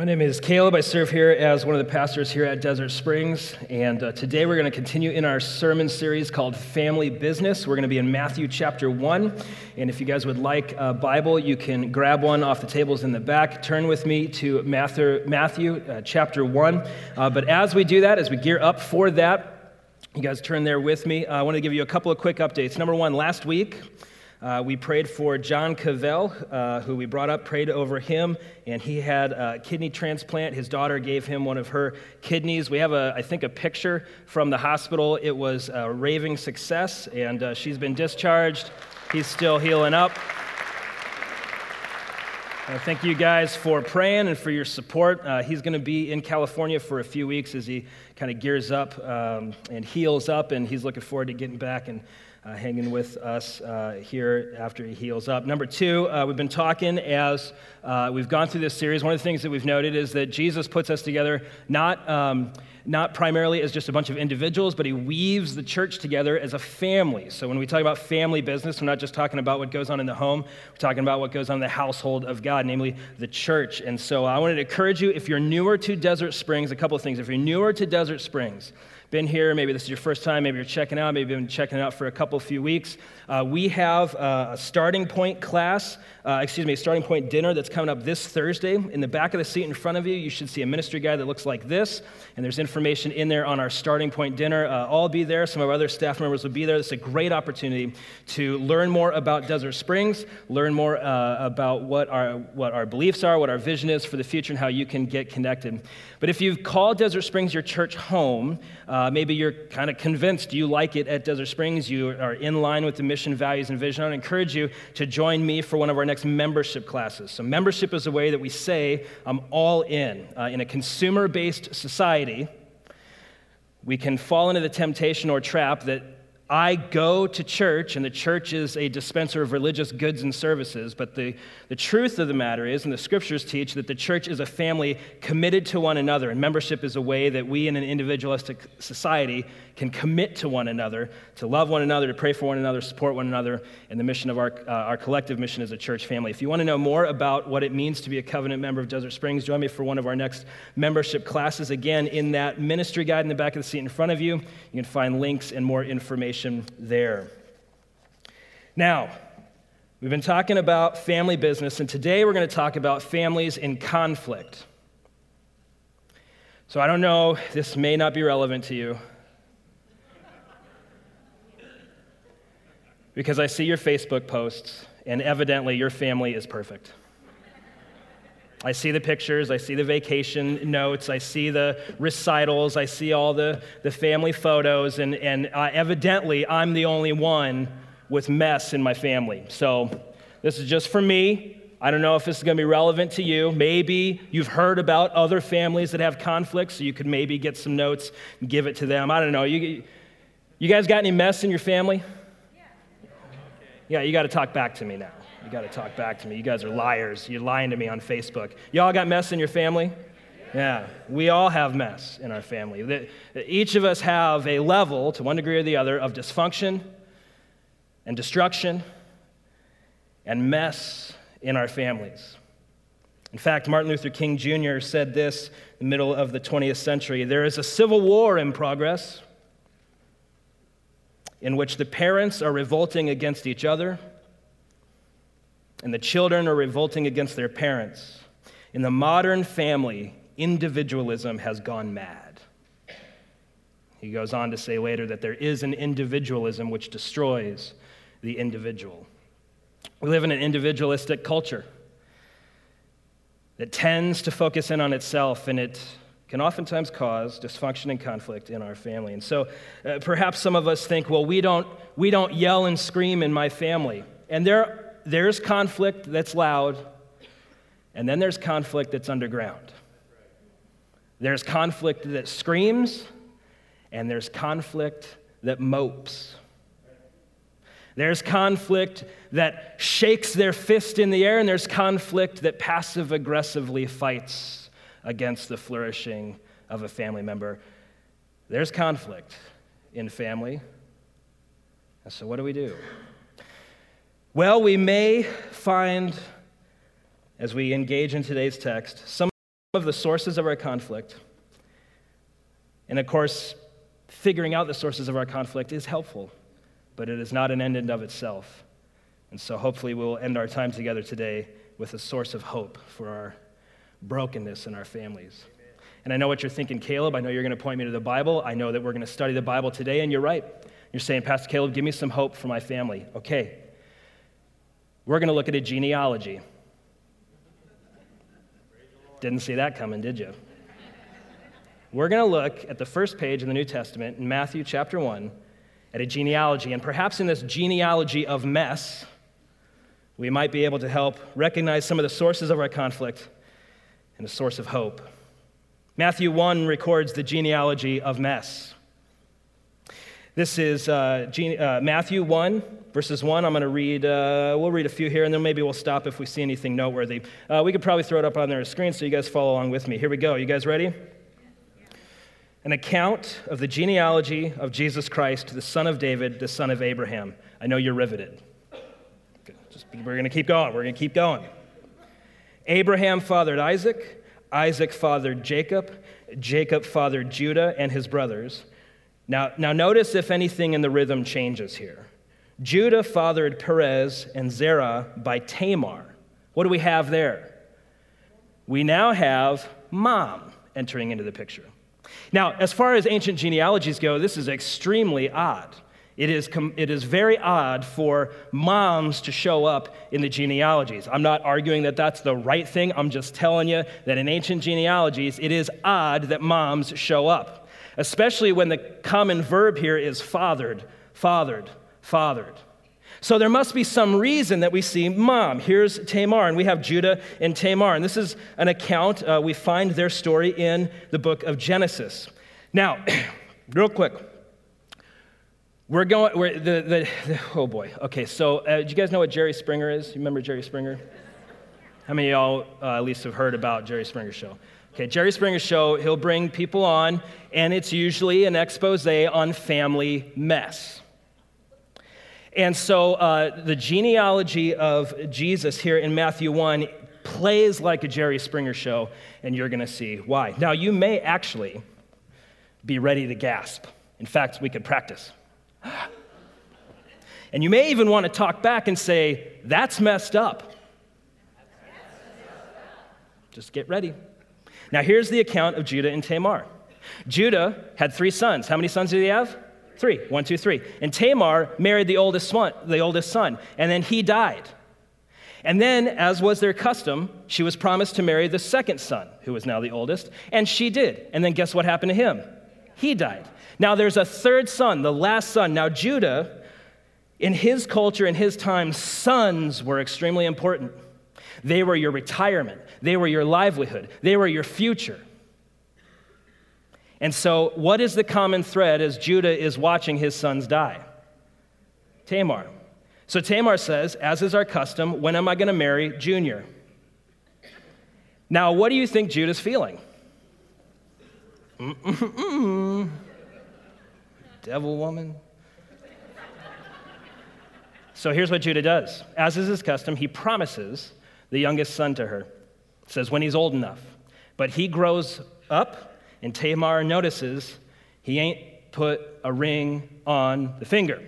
My name is Caleb. I serve here as one of the pastors here at Desert Springs. And uh, today we're going to continue in our sermon series called Family Business. We're going to be in Matthew chapter 1. And if you guys would like a Bible, you can grab one off the tables in the back. Turn with me to Matthew, Matthew uh, chapter 1. Uh, but as we do that, as we gear up for that, you guys turn there with me. I want to give you a couple of quick updates. Number one, last week, uh, we prayed for John Cavell, uh, who we brought up, prayed over him, and he had a kidney transplant. His daughter gave him one of her kidneys. We have, a, I think, a picture from the hospital. It was a raving success, and uh, she's been discharged. He's still healing up. Uh, thank you guys for praying and for your support. Uh, he's going to be in California for a few weeks as he kind of gears up um, and heals up, and he's looking forward to getting back and uh, hanging with us uh, here after he heals up. Number two, uh, we've been talking as uh, we've gone through this series. One of the things that we've noted is that Jesus puts us together not, um, not primarily as just a bunch of individuals, but he weaves the church together as a family. So when we talk about family business, we're not just talking about what goes on in the home, we're talking about what goes on in the household of God, namely the church. And so I wanted to encourage you, if you're newer to Desert Springs, a couple of things. If you're newer to Desert Springs, been here, maybe this is your first time, maybe you're checking out, maybe you've been checking out for a couple few weeks. Uh, we have uh, a starting point class, uh, excuse me, a starting point dinner that's coming up this Thursday. In the back of the seat in front of you, you should see a ministry guide that looks like this, and there's information in there on our starting point dinner. Uh, I'll be there, some of our other staff members will be there. It's a great opportunity to learn more about Desert Springs, learn more uh, about what our, what our beliefs are, what our vision is for the future, and how you can get connected. But if you've called Desert Springs your church home, uh, maybe you're kind of convinced you like it at Desert Springs, you are in line with the mission, values, and vision. I would encourage you to join me for one of our next membership classes. So, membership is a way that we say, I'm all in. Uh, in a consumer based society, we can fall into the temptation or trap that I go to church, and the church is a dispenser of religious goods and services. But the, the truth of the matter is, and the scriptures teach, that the church is a family committed to one another. And membership is a way that we in an individualistic society can commit to one another, to love one another, to pray for one another, support one another, in the mission of our, uh, our collective mission as a church family. If you want to know more about what it means to be a covenant member of Desert Springs, join me for one of our next membership classes. Again, in that ministry guide in the back of the seat in front of you, you can find links and more information there. Now, we've been talking about family business, and today we're going to talk about families in conflict. So I don't know, this may not be relevant to you. Because I see your Facebook posts, and evidently your family is perfect. I see the pictures, I see the vacation notes, I see the recitals, I see all the, the family photos, and, and uh, evidently I'm the only one with mess in my family. So this is just for me. I don't know if this is going to be relevant to you. Maybe you've heard about other families that have conflicts, so you could maybe get some notes and give it to them. I don't know. You, you guys got any mess in your family? Yeah, yeah you got to talk back to me now. You got to talk back to me. You guys are liars. You're lying to me on Facebook. Y'all got mess in your family? Yeah, we all have mess in our family. Each of us have a level, to one degree or the other, of dysfunction and destruction and mess in our families. In fact, Martin Luther King Jr. said this in the middle of the 20th century there is a civil war in progress in which the parents are revolting against each other and the children are revolting against their parents. In the modern family, individualism has gone mad. He goes on to say later that there is an individualism which destroys the individual. We live in an individualistic culture that tends to focus in on itself, and it can oftentimes cause dysfunction and conflict in our family. And so uh, perhaps some of us think, well, we don't, we don't yell and scream in my family. And there there's conflict that's loud, and then there's conflict that's underground. There's conflict that screams, and there's conflict that mopes. There's conflict that shakes their fist in the air, and there's conflict that passive aggressively fights against the flourishing of a family member. There's conflict in family. And so, what do we do? Well, we may find, as we engage in today's text, some of the sources of our conflict. And of course, figuring out the sources of our conflict is helpful, but it is not an end in of itself. And so hopefully we'll end our time together today with a source of hope for our brokenness in our families. And I know what you're thinking, Caleb. I know you're going to point me to the Bible. I know that we're going to study the Bible today, and you're right. You're saying, Pastor Caleb, give me some hope for my family. Okay. We're going to look at a genealogy. Didn't see that coming, did you? We're going to look at the first page in the New Testament in Matthew chapter 1 at a genealogy. And perhaps in this genealogy of mess, we might be able to help recognize some of the sources of our conflict and a source of hope. Matthew 1 records the genealogy of mess. This is uh, uh, Matthew 1, verses 1. I'm going to read, uh, we'll read a few here, and then maybe we'll stop if we see anything noteworthy. Uh, we could probably throw it up on their screen so you guys follow along with me. Here we go. You guys ready? An account of the genealogy of Jesus Christ, the son of David, the son of Abraham. I know you're riveted. Just, we're going to keep going. We're going to keep going. Abraham fathered Isaac. Isaac fathered Jacob. Jacob fathered Judah and his brothers. Now, now notice if anything in the rhythm changes here. Judah fathered Perez and Zerah by Tamar. What do we have there? We now have mom entering into the picture. Now, as far as ancient genealogies go, this is extremely odd. It is, it is very odd for moms to show up in the genealogies. I'm not arguing that that's the right thing. I'm just telling you that in ancient genealogies, it is odd that moms show up, especially when the common verb here is fathered, fathered, fathered. So there must be some reason that we see mom. Here's Tamar, and we have Judah and Tamar. And this is an account, uh, we find their story in the book of Genesis. Now, real quick, we're going, we're, the, the, the, oh boy. Okay, so uh, do you guys know what Jerry Springer is? You remember Jerry Springer? How many of y'all uh, at least have heard about Jerry Springer's show? Okay, Jerry Springer's show, he'll bring people on, and it's usually an expose on family mess. And so uh, the genealogy of Jesus here in Matthew 1 plays like a Jerry Springer show, and you're going to see why. Now, you may actually be ready to gasp. In fact, we could practice. And you may even want to talk back and say, That's messed up. Just get ready. Now, here's the account of Judah and Tamar. Judah had three sons. How many sons did he have? Three. One, two, three. And Tamar married the oldest son, the oldest son, and then he died. And then, as was their custom, she was promised to marry the second son, who was now the oldest, and she did. And then guess what happened to him? He died. Now there's a third son, the last son. Now, Judah, in his culture, in his time, sons were extremely important. They were your retirement, they were your livelihood, they were your future. And so, what is the common thread as Judah is watching his sons die? Tamar. So Tamar says, as is our custom, when am I going to marry Junior? Now, what do you think Judah's feeling? Mm-mm-mm devil woman. so here's what Judah does. As is his custom, he promises the youngest son to her. Says, when he's old enough. But he grows up, and Tamar notices he ain't put a ring on the finger.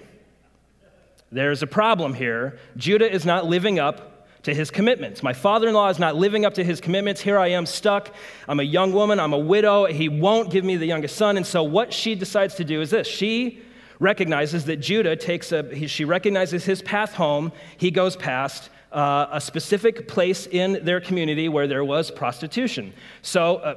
There's a problem here. Judah is not living up to his commitments. My father in law is not living up to his commitments. Here I am stuck. I'm a young woman. I'm a widow. He won't give me the youngest son. And so, what she decides to do is this she recognizes that Judah takes a, she recognizes his path home. He goes past uh, a specific place in their community where there was prostitution. So, uh,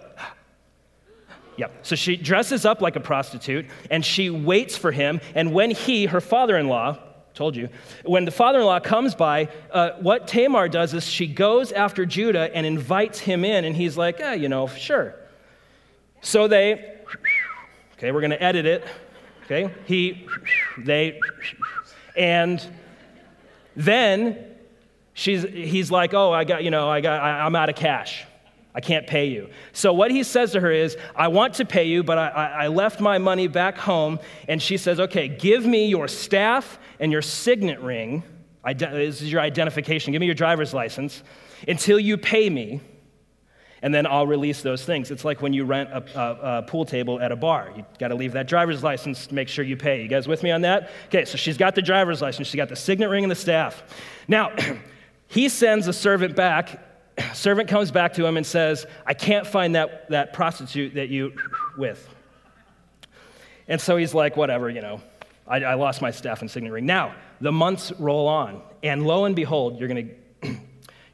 yeah. So she dresses up like a prostitute and she waits for him. And when he, her father in law, told you. When the father in law comes by, uh, what Tamar does is she goes after Judah and invites him in, and he's like, eh, you know, sure. So they, okay, we're going to edit it. Okay, he, they, and then she's, he's like, oh, I got, you know, I got, I, I'm out of cash. I can't pay you. So what he says to her is, I want to pay you, but I, I, left my money back home. And she says, okay, give me your staff and your signet ring. This is your identification. Give me your driver's license until you pay me. and then I'll release those things. It's like when you rent a, a, a pool table at a bar. You got to leave that driver's license to make sure you pay. You guys with me on that? Okay, so she's got the driver's license, she's got the signet ring and the staff. Now, he sends a servant back. Servant comes back to him and says, I can't find that, that prostitute that you with. And so he's like, whatever, you know, I, I lost my staff and signet ring. Now, the months roll on, and lo and behold, you're going to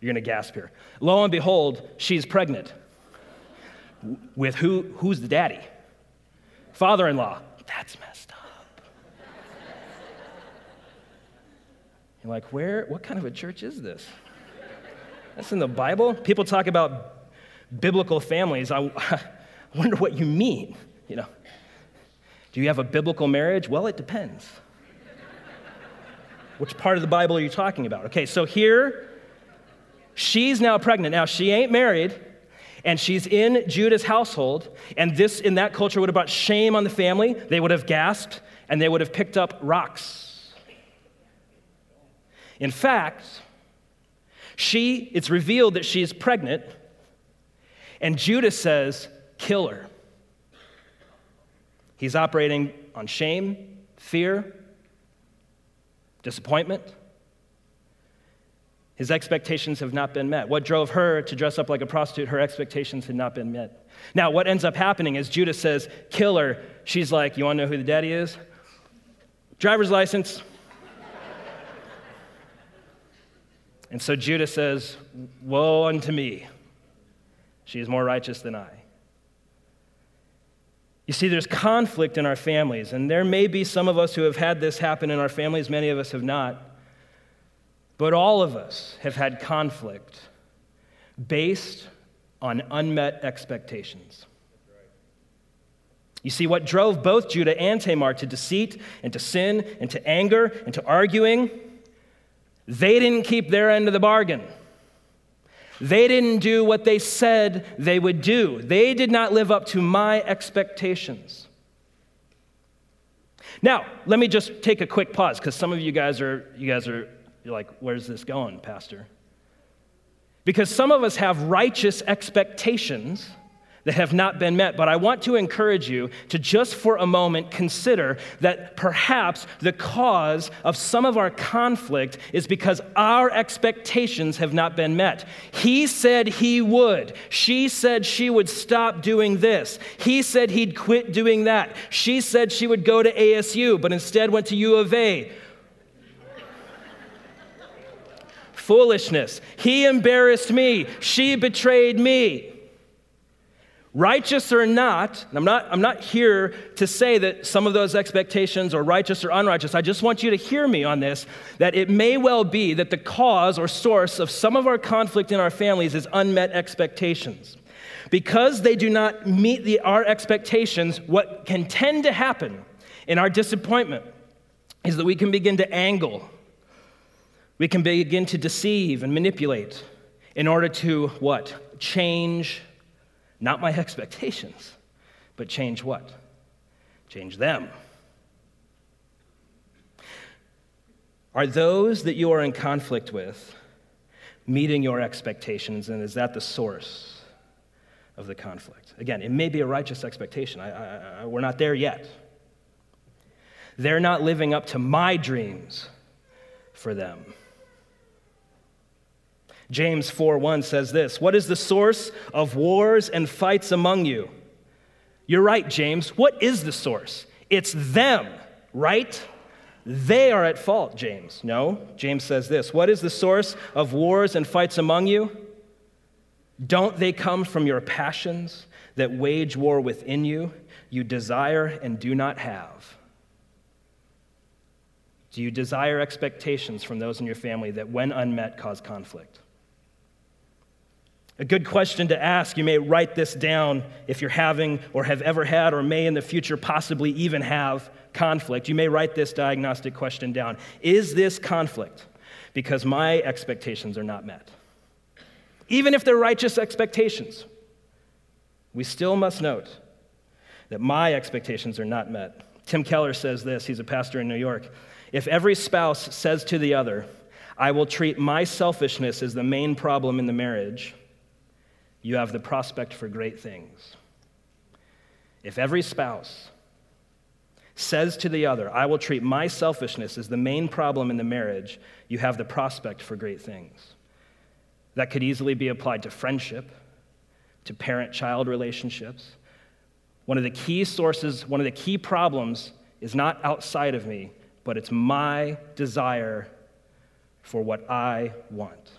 you're going to gasp here. Lo and behold, she's pregnant. With who? Who's the daddy? Father in law. That's messed up. You're like, where? What kind of a church is this? That's in the Bible. People talk about biblical families. I, I wonder what you mean. You know, do you have a biblical marriage? Well, it depends. Which part of the Bible are you talking about? Okay, so here She's now pregnant. Now, she ain't married, and she's in Judah's household, and this in that culture would have brought shame on the family. They would have gasped, and they would have picked up rocks. In fact, she, it's revealed that she is pregnant, and Judah says, kill her. He's operating on shame, fear, disappointment. His expectations have not been met. What drove her to dress up like a prostitute? Her expectations had not been met. Now, what ends up happening is Judah says, Kill her. She's like, You want to know who the daddy is? Driver's license. And so Judah says, Woe unto me. She is more righteous than I. You see, there's conflict in our families, and there may be some of us who have had this happen in our families, many of us have not. But all of us have had conflict based on unmet expectations. You see, what drove both Judah and Tamar to deceit and to sin and to anger and to arguing, they didn't keep their end of the bargain. They didn't do what they said they would do. They did not live up to my expectations. Now, let me just take a quick pause because some of you guys are you guys are like, where's this going, Pastor? Because some of us have righteous expectations that have not been met. But I want to encourage you to just for a moment consider that perhaps the cause of some of our conflict is because our expectations have not been met. He said he would. She said she would stop doing this. He said he'd quit doing that. She said she would go to ASU, but instead went to U of A. foolishness. He embarrassed me. She betrayed me. Righteous or not, I'm not, I'm not here to say that some of those expectations are righteous or unrighteous. I just want you to hear me on this that it may well be that the cause or source of some of our conflict in our families is unmet expectations. Because they do not meet the, our expectations, what can tend to happen in our disappointment is that we can begin to angle we can begin to deceive and manipulate in order to what? Change not my expectations, but change what? Change them. Are those that you are in conflict with meeting your expectations, and is that the source of the conflict? Again, it may be a righteous expectation. I, I, I, we're not there yet. They're not living up to my dreams for them. James 4:1 says this, "What is the source of wars and fights among you?" You're right, James. What is the source? It's them, right? They are at fault, James. No, James says this, "What is the source of wars and fights among you? Don't they come from your passions that wage war within you? You desire and do not have." Do you desire expectations from those in your family that, when unmet, cause conflict? A good question to ask. You may write this down if you're having or have ever had or may in the future possibly even have conflict. You may write this diagnostic question down Is this conflict because my expectations are not met? Even if they're righteous expectations, we still must note that my expectations are not met. Tim Keller says this, he's a pastor in New York. If every spouse says to the other, I will treat my selfishness as the main problem in the marriage, you have the prospect for great things. If every spouse says to the other, I will treat my selfishness as the main problem in the marriage, you have the prospect for great things. That could easily be applied to friendship, to parent child relationships. One of the key sources, one of the key problems is not outside of me, but it's my desire for what I want.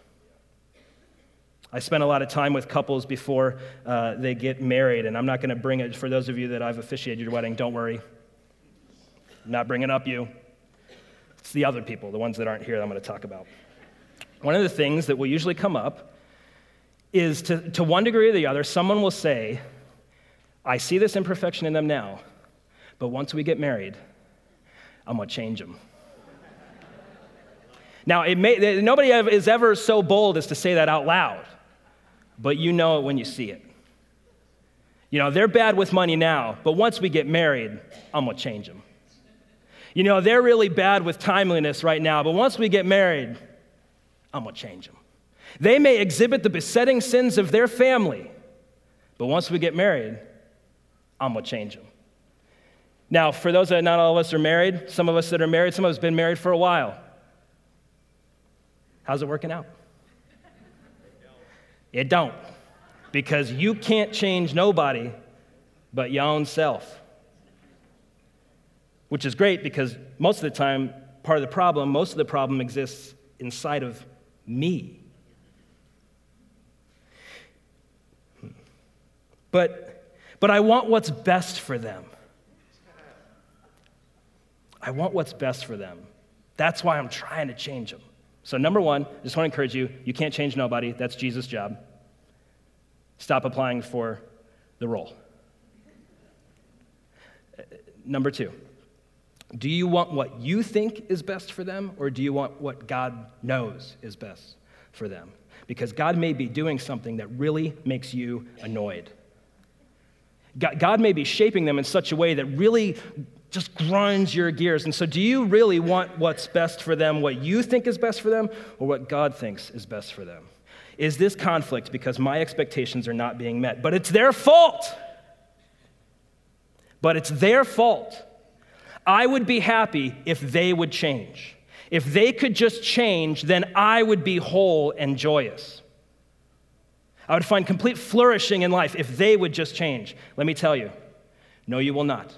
I spend a lot of time with couples before uh, they get married, and I'm not going to bring it for those of you that I've officiated your wedding, don't worry. I'm not bringing up you. It's the other people, the ones that aren't here that I'm going to talk about. One of the things that will usually come up is to, to one degree or the other, someone will say, I see this imperfection in them now, but once we get married, I'm going to change them. Now, it may, nobody is ever so bold as to say that out loud, but you know it when you see it. You know, they're bad with money now, but once we get married, I'm to change them. You know, they're really bad with timeliness right now, but once we get married, I'm to change them. They may exhibit the besetting sins of their family, but once we get married, I'm to change them. Now, for those that not all of us are married, some of us that are married, some of us been married for a while. How's it working out? It don't. Because you can't change nobody but your own self. Which is great because most of the time, part of the problem, most of the problem exists inside of me. But, but I want what's best for them. I want what's best for them. That's why I'm trying to change them. So, number one, I just want to encourage you you can't change nobody. That's Jesus' job. Stop applying for the role. Number two, do you want what you think is best for them, or do you want what God knows is best for them? Because God may be doing something that really makes you annoyed. God may be shaping them in such a way that really just grinds your gears. And so, do you really want what's best for them, what you think is best for them, or what God thinks is best for them? Is this conflict because my expectations are not being met? But it's their fault. But it's their fault. I would be happy if they would change. If they could just change, then I would be whole and joyous. I would find complete flourishing in life if they would just change. Let me tell you, no, you will not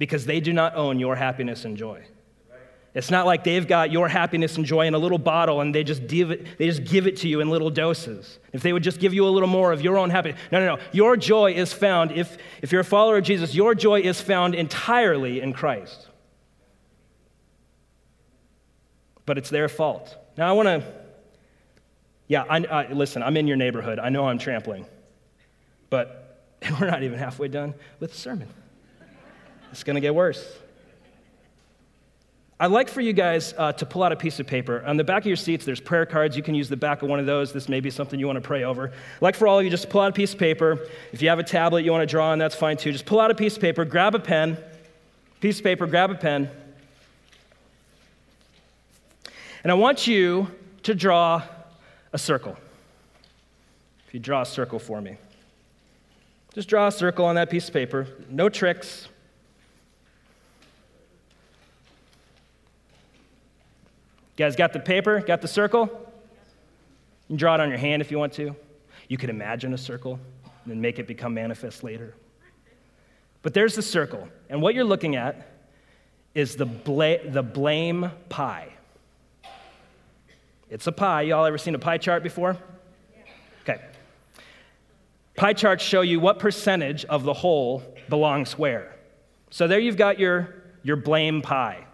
because they do not own your happiness and joy. It's not like they've got your happiness and joy in a little bottle and they just, give it, they just give it to you in little doses. If they would just give you a little more of your own happiness. No, no, no. Your joy is found, if, if you're a follower of Jesus, your joy is found entirely in Christ. But it's their fault. Now, I want to, yeah, I, I, listen, I'm in your neighborhood. I know I'm trampling. But we're not even halfway done with the sermon. It's going to get worse. I'd like for you guys uh, to pull out a piece of paper. On the back of your seats, there's prayer cards. You can use the back of one of those. This may be something you want to pray over. I'd like for all of you just pull out a piece of paper. If you have a tablet you want to draw on, that's fine too. Just pull out a piece of paper, grab a pen, piece of paper, grab a pen. And I want you to draw a circle. If you draw a circle for me, just draw a circle on that piece of paper. No tricks, You guys got the paper? Got the circle? You can draw it on your hand if you want to. You could imagine a circle and then make it become manifest later. But there's the circle. And what you're looking at is the, bla- the blame pie. It's a pie. Y'all ever seen a pie chart before? Okay. Pie charts show you what percentage of the whole belongs where. So there you've got your, your blame pie.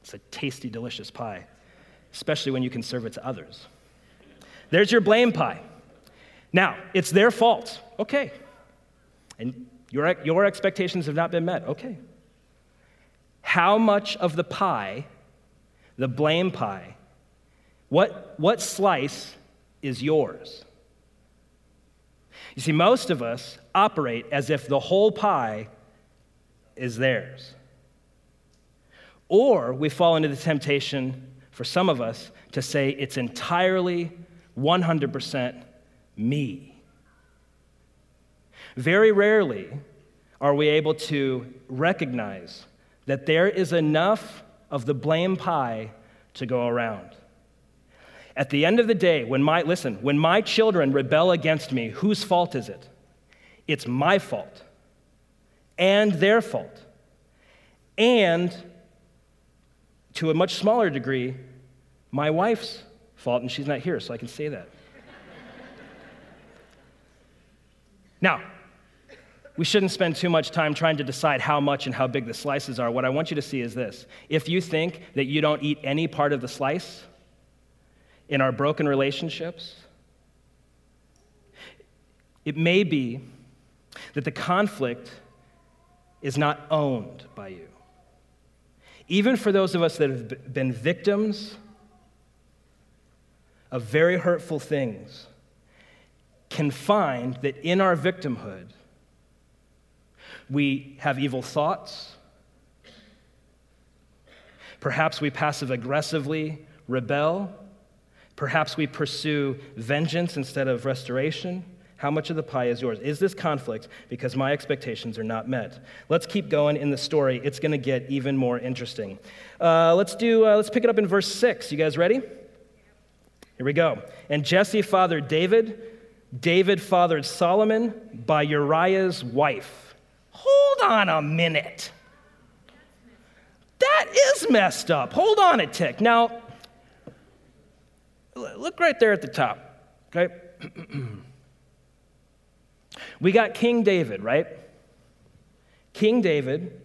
It's a tasty, delicious pie especially when you can serve it to others. There's your blame pie. Now, it's their fault. Okay. And your, your expectations have not been met. Okay. How much of the pie, the blame pie, what, what slice is yours? You see, most of us operate as if the whole pie is theirs. Or we fall into the temptation for some of us to say it's entirely 100% me. Very rarely are we able to recognize that there is enough of the blame pie to go around. At the end of the day, when my, listen, when my children rebel against me, whose fault is it? It's my fault and their fault. And to a much smaller degree, my wife's fault, and she's not here, so I can say that. now, we shouldn't spend too much time trying to decide how much and how big the slices are. What I want you to see is this. If you think that you don't eat any part of the slice in our broken relationships, it may be that the conflict is not owned by you. Even for those of us that have been victims of very hurtful things, can find that in our victimhood, we have evil thoughts. Perhaps we passive aggressively rebel. Perhaps we pursue vengeance instead of restoration. How much of the pie is yours? Is this conflict because my expectations are not met? Let's keep going in the story. It's going to get even more interesting. Uh, let's do. Uh, let's pick it up in verse six. You guys ready? Here we go. And Jesse fathered David. David fathered Solomon by Uriah's wife. Hold on a minute. That is messed up. Hold on a tick. Now, look right there at the top. Okay. We got King David, right? King David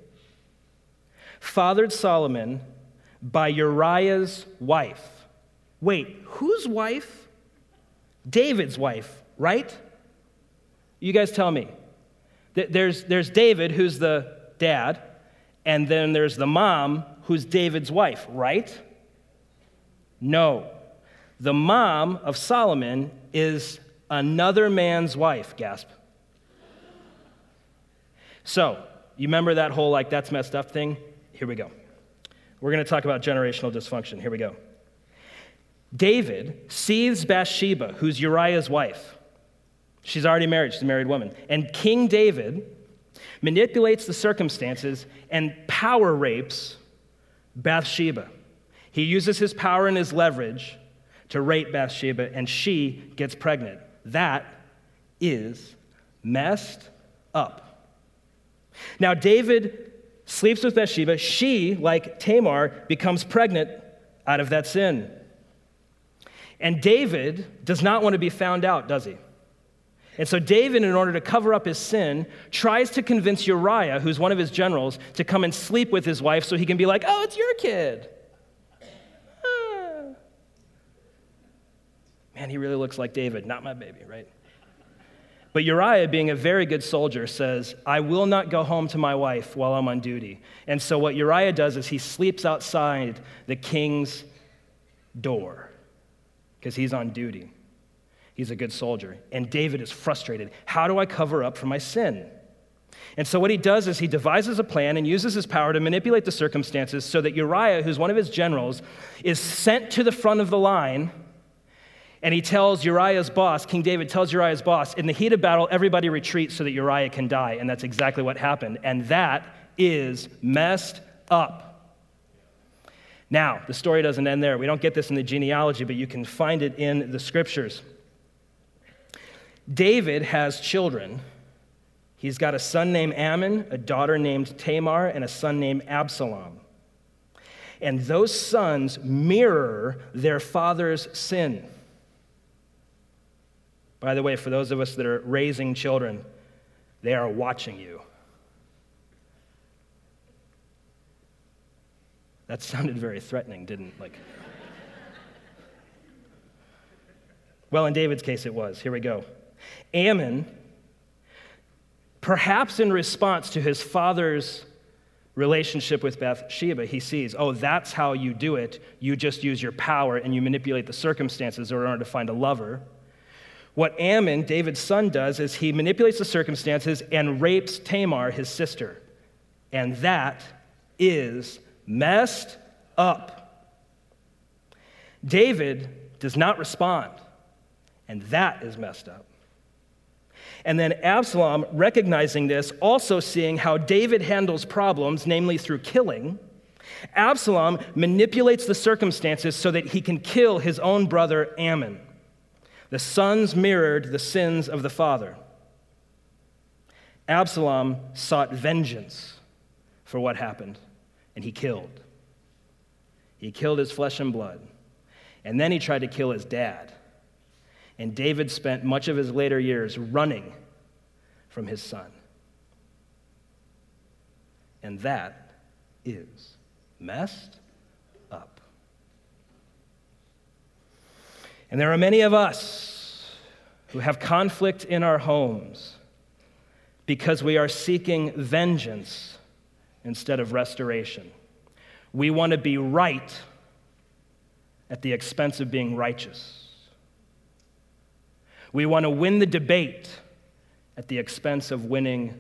fathered Solomon by Uriah's wife. Wait, whose wife? David's wife, right? You guys tell me. There's, there's David, who's the dad, and then there's the mom, who's David's wife, right? No. The mom of Solomon is another man's wife, gasp. So, you remember that whole like that's messed up thing? Here we go. We're going to talk about generational dysfunction. Here we go. David sees Bathsheba, who's Uriah's wife. She's already married, she's a married woman. And King David manipulates the circumstances and power rapes Bathsheba. He uses his power and his leverage to rape Bathsheba, and she gets pregnant. That is messed up. Now, David sleeps with Bathsheba. She, like Tamar, becomes pregnant out of that sin. And David does not want to be found out, does he? And so, David, in order to cover up his sin, tries to convince Uriah, who's one of his generals, to come and sleep with his wife so he can be like, oh, it's your kid. Ah. Man, he really looks like David, not my baby, right? But Uriah, being a very good soldier, says, I will not go home to my wife while I'm on duty. And so what Uriah does is he sleeps outside the king's door because he's on duty. He's a good soldier. And David is frustrated. How do I cover up for my sin? And so, what he does is he devises a plan and uses his power to manipulate the circumstances so that Uriah, who's one of his generals, is sent to the front of the line and he tells Uriah's boss, King David tells Uriah's boss, in the heat of battle, everybody retreats so that Uriah can die. And that's exactly what happened. And that is messed up. Now, the story doesn't end there. We don't get this in the genealogy, but you can find it in the scriptures. David has children. He's got a son named Amnon, a daughter named Tamar, and a son named Absalom. And those sons mirror their father's sin. By the way, for those of us that are raising children, they are watching you. That sounded very threatening, didn't like Well, in David's case it was. Here we go. Amnon perhaps in response to his father's relationship with Bathsheba, he sees, oh, that's how you do it. You just use your power and you manipulate the circumstances in order to find a lover. What Amnon, David's son, does is he manipulates the circumstances and rapes Tamar, his sister. And that is messed up. David does not respond, and that is messed up. And then Absalom, recognizing this, also seeing how David handles problems, namely through killing, Absalom manipulates the circumstances so that he can kill his own brother Amnon. The sons mirrored the sins of the father. Absalom sought vengeance for what happened, and he killed. He killed his flesh and blood. And then he tried to kill his dad. And David spent much of his later years running from his son. And that is messed up. And there are many of us who have conflict in our homes because we are seeking vengeance instead of restoration. We want to be right at the expense of being righteous. We want to win the debate at the expense of winning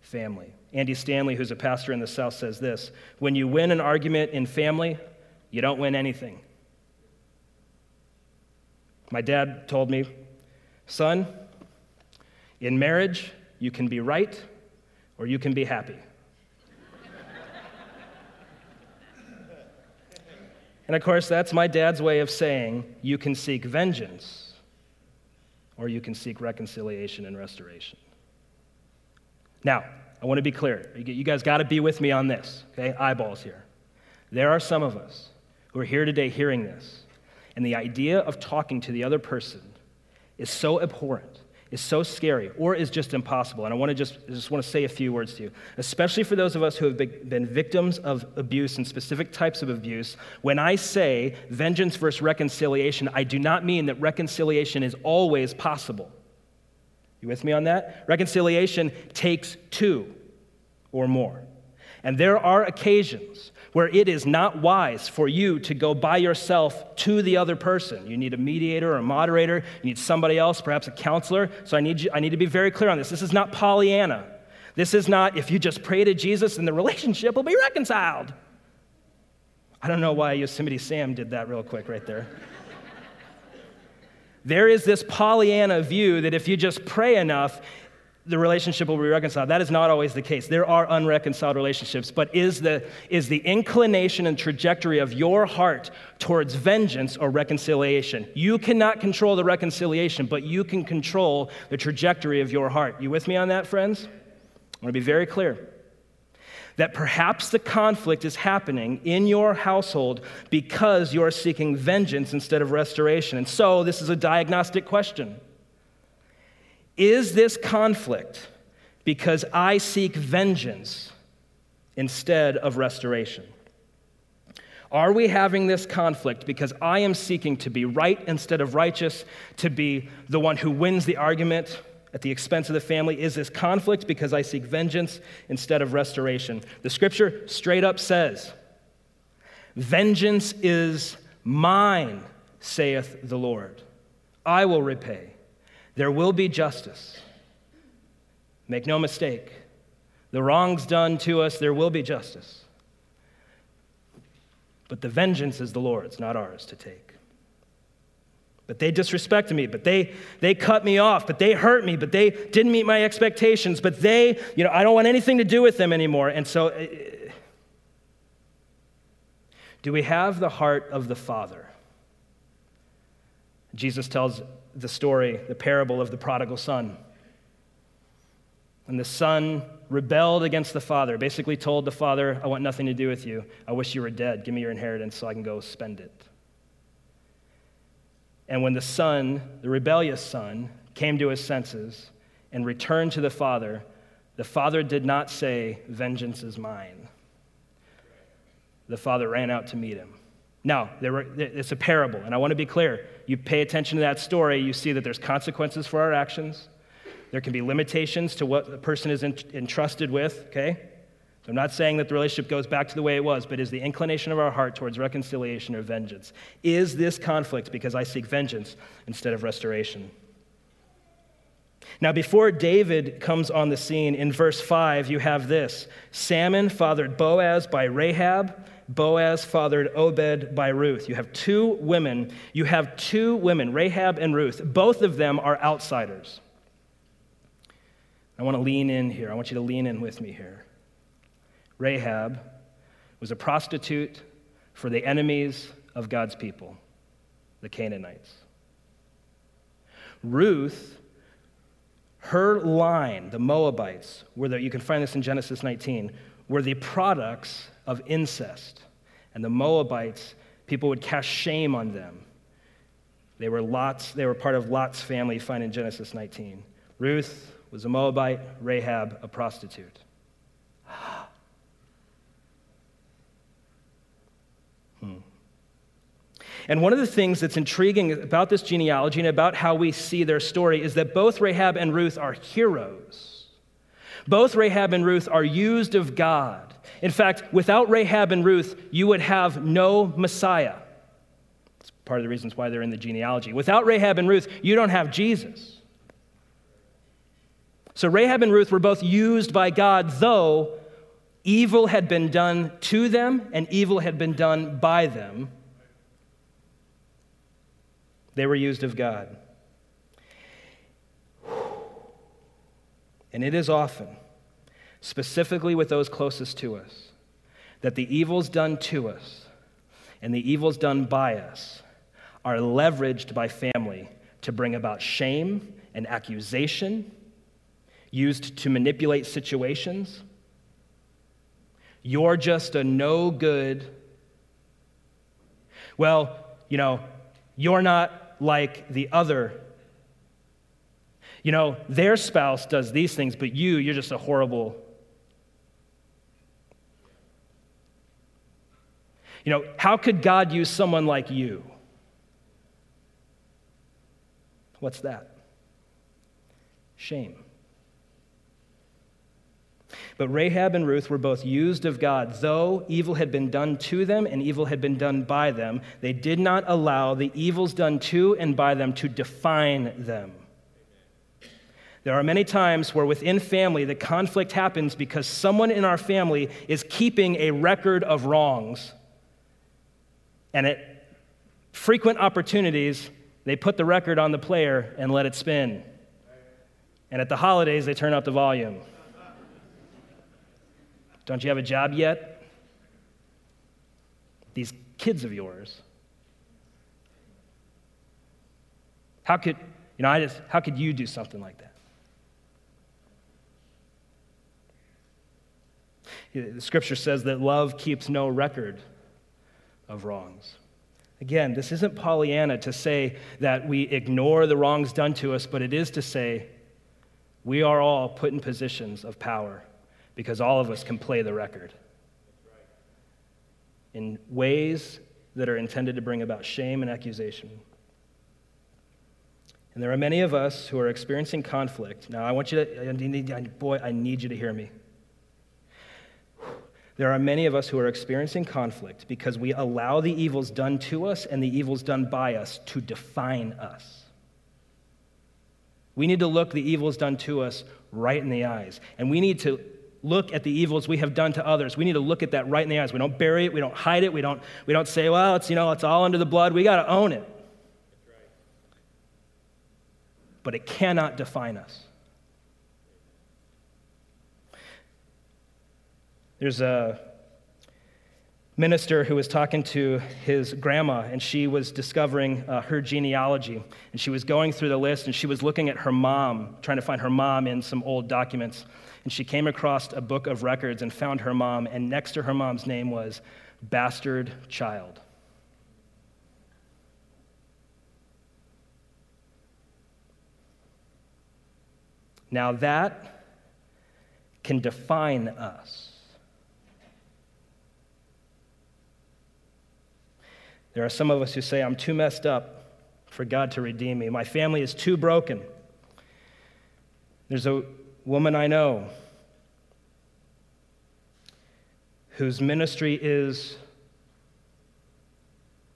family. Andy Stanley, who's a pastor in the South, says this When you win an argument in family, you don't win anything. My dad told me, son, in marriage, you can be right or you can be happy. and of course, that's my dad's way of saying you can seek vengeance or you can seek reconciliation and restoration. Now, I want to be clear. You guys got to be with me on this, okay? Eyeballs here. There are some of us who are here today hearing this, and the idea of talking to the other person is so abhorrent, is so scary, or is just impossible. And I want to just, just want to say a few words to you, especially for those of us who have been victims of abuse and specific types of abuse. When I say vengeance versus reconciliation, I do not mean that reconciliation is always possible. You with me on that? Reconciliation takes two or more. And there are occasions where it is not wise for you to go by yourself to the other person. You need a mediator or a moderator, you need somebody else, perhaps a counselor. So I need, you, I need to be very clear on this. This is not Pollyanna. This is not if you just pray to Jesus and the relationship will be reconciled. I don't know why Yosemite Sam did that real quick right there. There is this Pollyanna view that if you just pray enough, the relationship will be reconciled. That is not always the case. There are unreconciled relationships, but is the, is the inclination and trajectory of your heart towards vengeance or reconciliation? You cannot control the reconciliation, but you can control the trajectory of your heart. You with me on that, friends? I want to be very clear that perhaps the conflict is happening in your household because you're seeking vengeance instead of restoration. And so, this is a diagnostic question Is this conflict because I seek vengeance instead of restoration? Are we having this conflict because I am seeking to be right instead of righteous, to be the one who wins the argument? at the expense of the family? Is this conflict because I seek vengeance instead of restoration? The scripture straight up says, Vengeance is mine, saith the Lord. I will repay. There will be justice. Make no mistake, the wrongs done to us, there will be justice. But the vengeance is the Lord's, not ours to take. But they disrespected me, but they, they cut me off, but they hurt me, but they didn't meet my expectations, but they, you know, I don't want anything to do with them anymore. And so, uh, do we have the heart of the Father? Jesus tells the story, the parable of the prodigal son. And the son rebelled against the father, basically told the father, I want nothing to do with you. I wish you were dead. Give me your inheritance so I can go spend it. And when the son, the rebellious son, came to his senses and returned to the father, the father did not say, Vengeance is mine. The father ran out to meet him. Now, were, it's a parable, and I want to be clear. You pay attention to that story, you see that there's consequences for our actions. There can be limitations to what the person is entrusted with, okay? So I'm not saying that the relationship goes back to the way it was, but is the inclination of our heart towards reconciliation or vengeance? Is this conflict because I seek vengeance instead of restoration? Now, before David comes on the scene, in verse 5, you have this Salmon fathered Boaz by Rahab, Boaz fathered Obed by Ruth. You have two women. You have two women, Rahab and Ruth. Both of them are outsiders. I want to lean in here. I want you to lean in with me here. Rahab was a prostitute for the enemies of God's people, the Canaanites. Ruth, her line, the Moabites, were the, you can find this in Genesis 19, were the products of incest. And the Moabites, people would cast shame on them. They were Lot's, they were part of Lot's family, you find in Genesis 19. Ruth was a Moabite, Rahab, a prostitute. hmm. And one of the things that's intriguing about this genealogy and about how we see their story is that both Rahab and Ruth are heroes. Both Rahab and Ruth are used of God. In fact, without Rahab and Ruth, you would have no Messiah. It's part of the reasons why they're in the genealogy. Without Rahab and Ruth, you don't have Jesus. So Rahab and Ruth were both used by God, though evil had been done to them and evil had been done by them. They were used of God. And it is often, specifically with those closest to us, that the evils done to us and the evils done by us are leveraged by family to bring about shame and accusation, used to manipulate situations. You're just a no good. Well, you know, you're not like the other. You know, their spouse does these things, but you, you're just a horrible. You know, how could God use someone like you? What's that? Shame. But Rahab and Ruth were both used of God. Though evil had been done to them and evil had been done by them, they did not allow the evils done to and by them to define them. There are many times where within family the conflict happens because someone in our family is keeping a record of wrongs. And at frequent opportunities, they put the record on the player and let it spin. And at the holidays, they turn up the volume. Don't you have a job yet? These kids of yours. How could, you know, I just, how could you do something like that? The scripture says that love keeps no record of wrongs. Again, this isn't Pollyanna to say that we ignore the wrongs done to us, but it is to say we are all put in positions of power because all of us can play the record in ways that are intended to bring about shame and accusation. And there are many of us who are experiencing conflict. Now, I want you to, I need, boy, I need you to hear me. There are many of us who are experiencing conflict because we allow the evils done to us and the evils done by us to define us. We need to look the evils done to us right in the eyes. And we need to look at the evils we have done to others. We need to look at that right in the eyes. We don't bury it, we don't hide it, we don't, we don't say, well, it's, you know, it's all under the blood. We got to own it. But it cannot define us. There's a minister who was talking to his grandma, and she was discovering uh, her genealogy. And she was going through the list, and she was looking at her mom, trying to find her mom in some old documents and she came across a book of records and found her mom, and next to her mom's name was bastard child. Now that can define us. There are some of us who say, I'm too messed up for God to redeem me. My family is too broken. There's a woman I know whose ministry is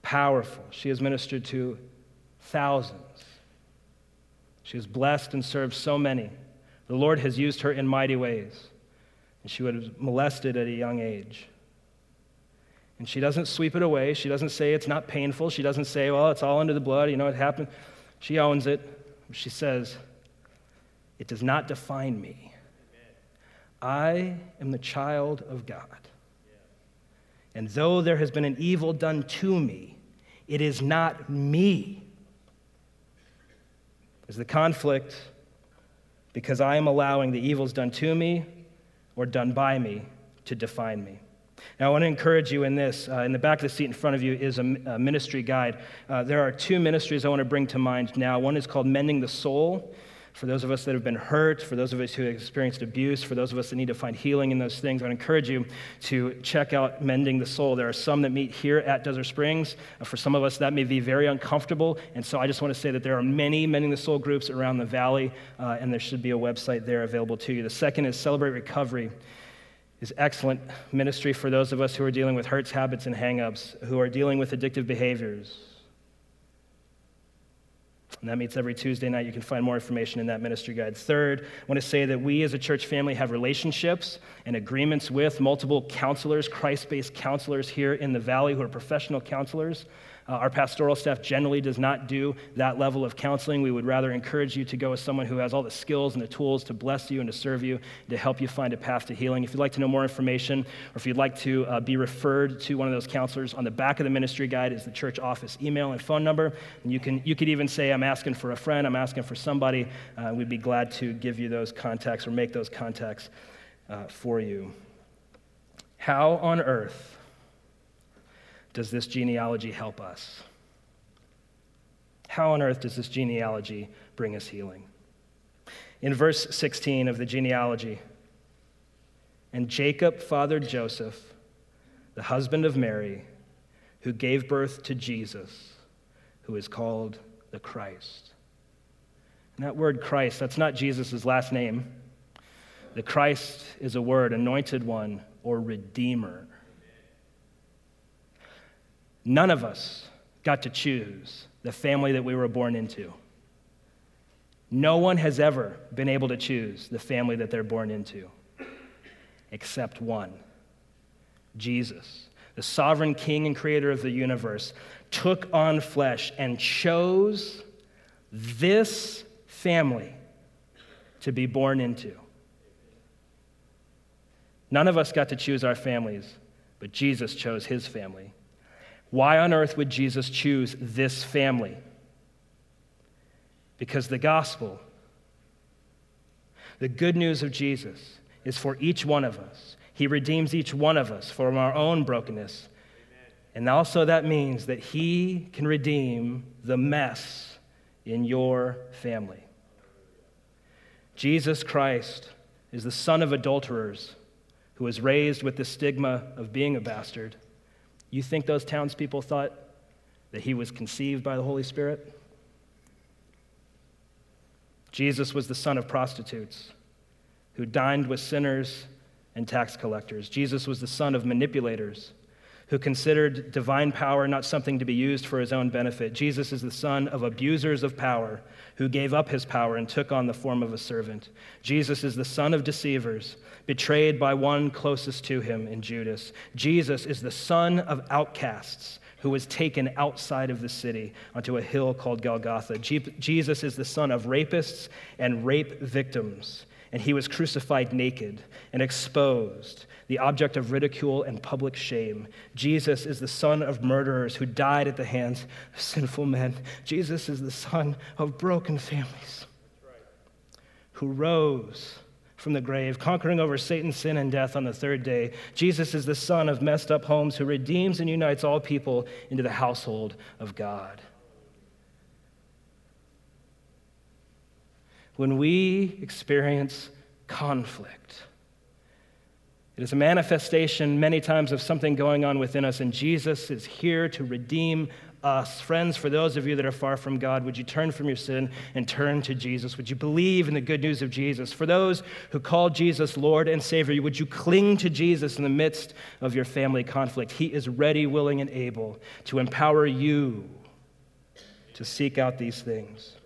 powerful. She has ministered to thousands. She has blessed and served so many. The Lord has used her in mighty ways. And she was molested at a young age. And she doesn't sweep it away. She doesn't say it's not painful. She doesn't say, well, it's all under the blood. You know, it happened. She owns it. She says, it does not define me. I am the child of God. And though there has been an evil done to me, it is not me. Is the conflict because I am allowing the evils done to me or done by me to define me? Now, I want to encourage you in this. Uh, in the back of the seat in front of you is a, a ministry guide. Uh, there are two ministries I want to bring to mind now. One is called Mending the Soul, for those of us that have been hurt, for those of us who have experienced abuse, for those of us that need to find healing in those things, I would encourage you to check out Mending the Soul. There are some that meet here at Desert Springs. Uh, for some of us, that may be very uncomfortable. And so I just want to say that there are many Mending the Soul groups around the valley, uh, and there should be a website there available to you. The second is Celebrate Recovery is excellent ministry for those of us who are dealing with hurts, habits, and hangups, who are dealing with addictive behaviors. And that meets every Tuesday night. You can find more information in that ministry guide. Third, I want to say that we as a church family have relationships and agreements with multiple counselors, Christ based counselors here in the valley who are professional counselors. Uh, our pastoral staff generally does not do that level of counseling. We would rather encourage you to go with someone who has all the skills and the tools to bless you and to serve you, to help you find a path to healing. If you'd like to know more information, or if you'd like to uh, be referred to one of those counselors, on the back of the ministry guide is the church office email and phone number. And you, can, you could even say, I'm asking for a friend, I'm asking for somebody. Uh, we'd be glad to give you those contacts or make those contacts uh, for you. How on earth does this genealogy help us? How on earth does this genealogy bring us healing? In verse 16 of the genealogy, and Jacob fathered Joseph, the husband of Mary, who gave birth to Jesus, who is called the Christ. And that word Christ, that's not Jesus' last name. The Christ is a word, anointed one or redeemer. None of us got to choose the family that we were born into. No one has ever been able to choose the family that they're born into, except one Jesus, the sovereign king and creator of the universe, took on flesh and chose this family to be born into. None of us got to choose our families, but Jesus chose his family. Why on earth would Jesus choose this family? Because the gospel, the good news of Jesus, is for each one of us. He redeems each one of us from our own brokenness. And also, that means that He can redeem the mess in your family. Jesus Christ is the son of adulterers who was raised with the stigma of being a bastard you think those townspeople thought that he was conceived by the Holy Spirit? Jesus was the son of prostitutes who dined with sinners and tax collectors. Jesus was the son of manipulators who considered divine power not something to be used for his own benefit. Jesus is the son of abusers of power who gave up his power and took on the form of a servant. Jesus is the son of deceivers, betrayed by one closest to him in Judas. Jesus is the son of outcasts who was taken outside of the city onto a hill called Golgotha. Jesus is the son of rapists and rape victims and he was crucified naked and exposed, the object of ridicule and public shame. Jesus is the son of murderers who died at the hands of sinful men. Jesus is the son of broken families who rose from the grave, conquering over Satan, sin, and death on the third day. Jesus is the son of messed up homes who redeems and unites all people into the household of God. When we experience conflict. It is a manifestation many times of something going on within us, and Jesus is here to redeem us. Friends, for those of you that are far from God, would you turn from your sin and turn to Jesus? Would you believe in the good news of Jesus? For those who call Jesus Lord and Savior, would you cling to Jesus in the midst of your family conflict? He is ready, willing, and able to empower you to seek out these things.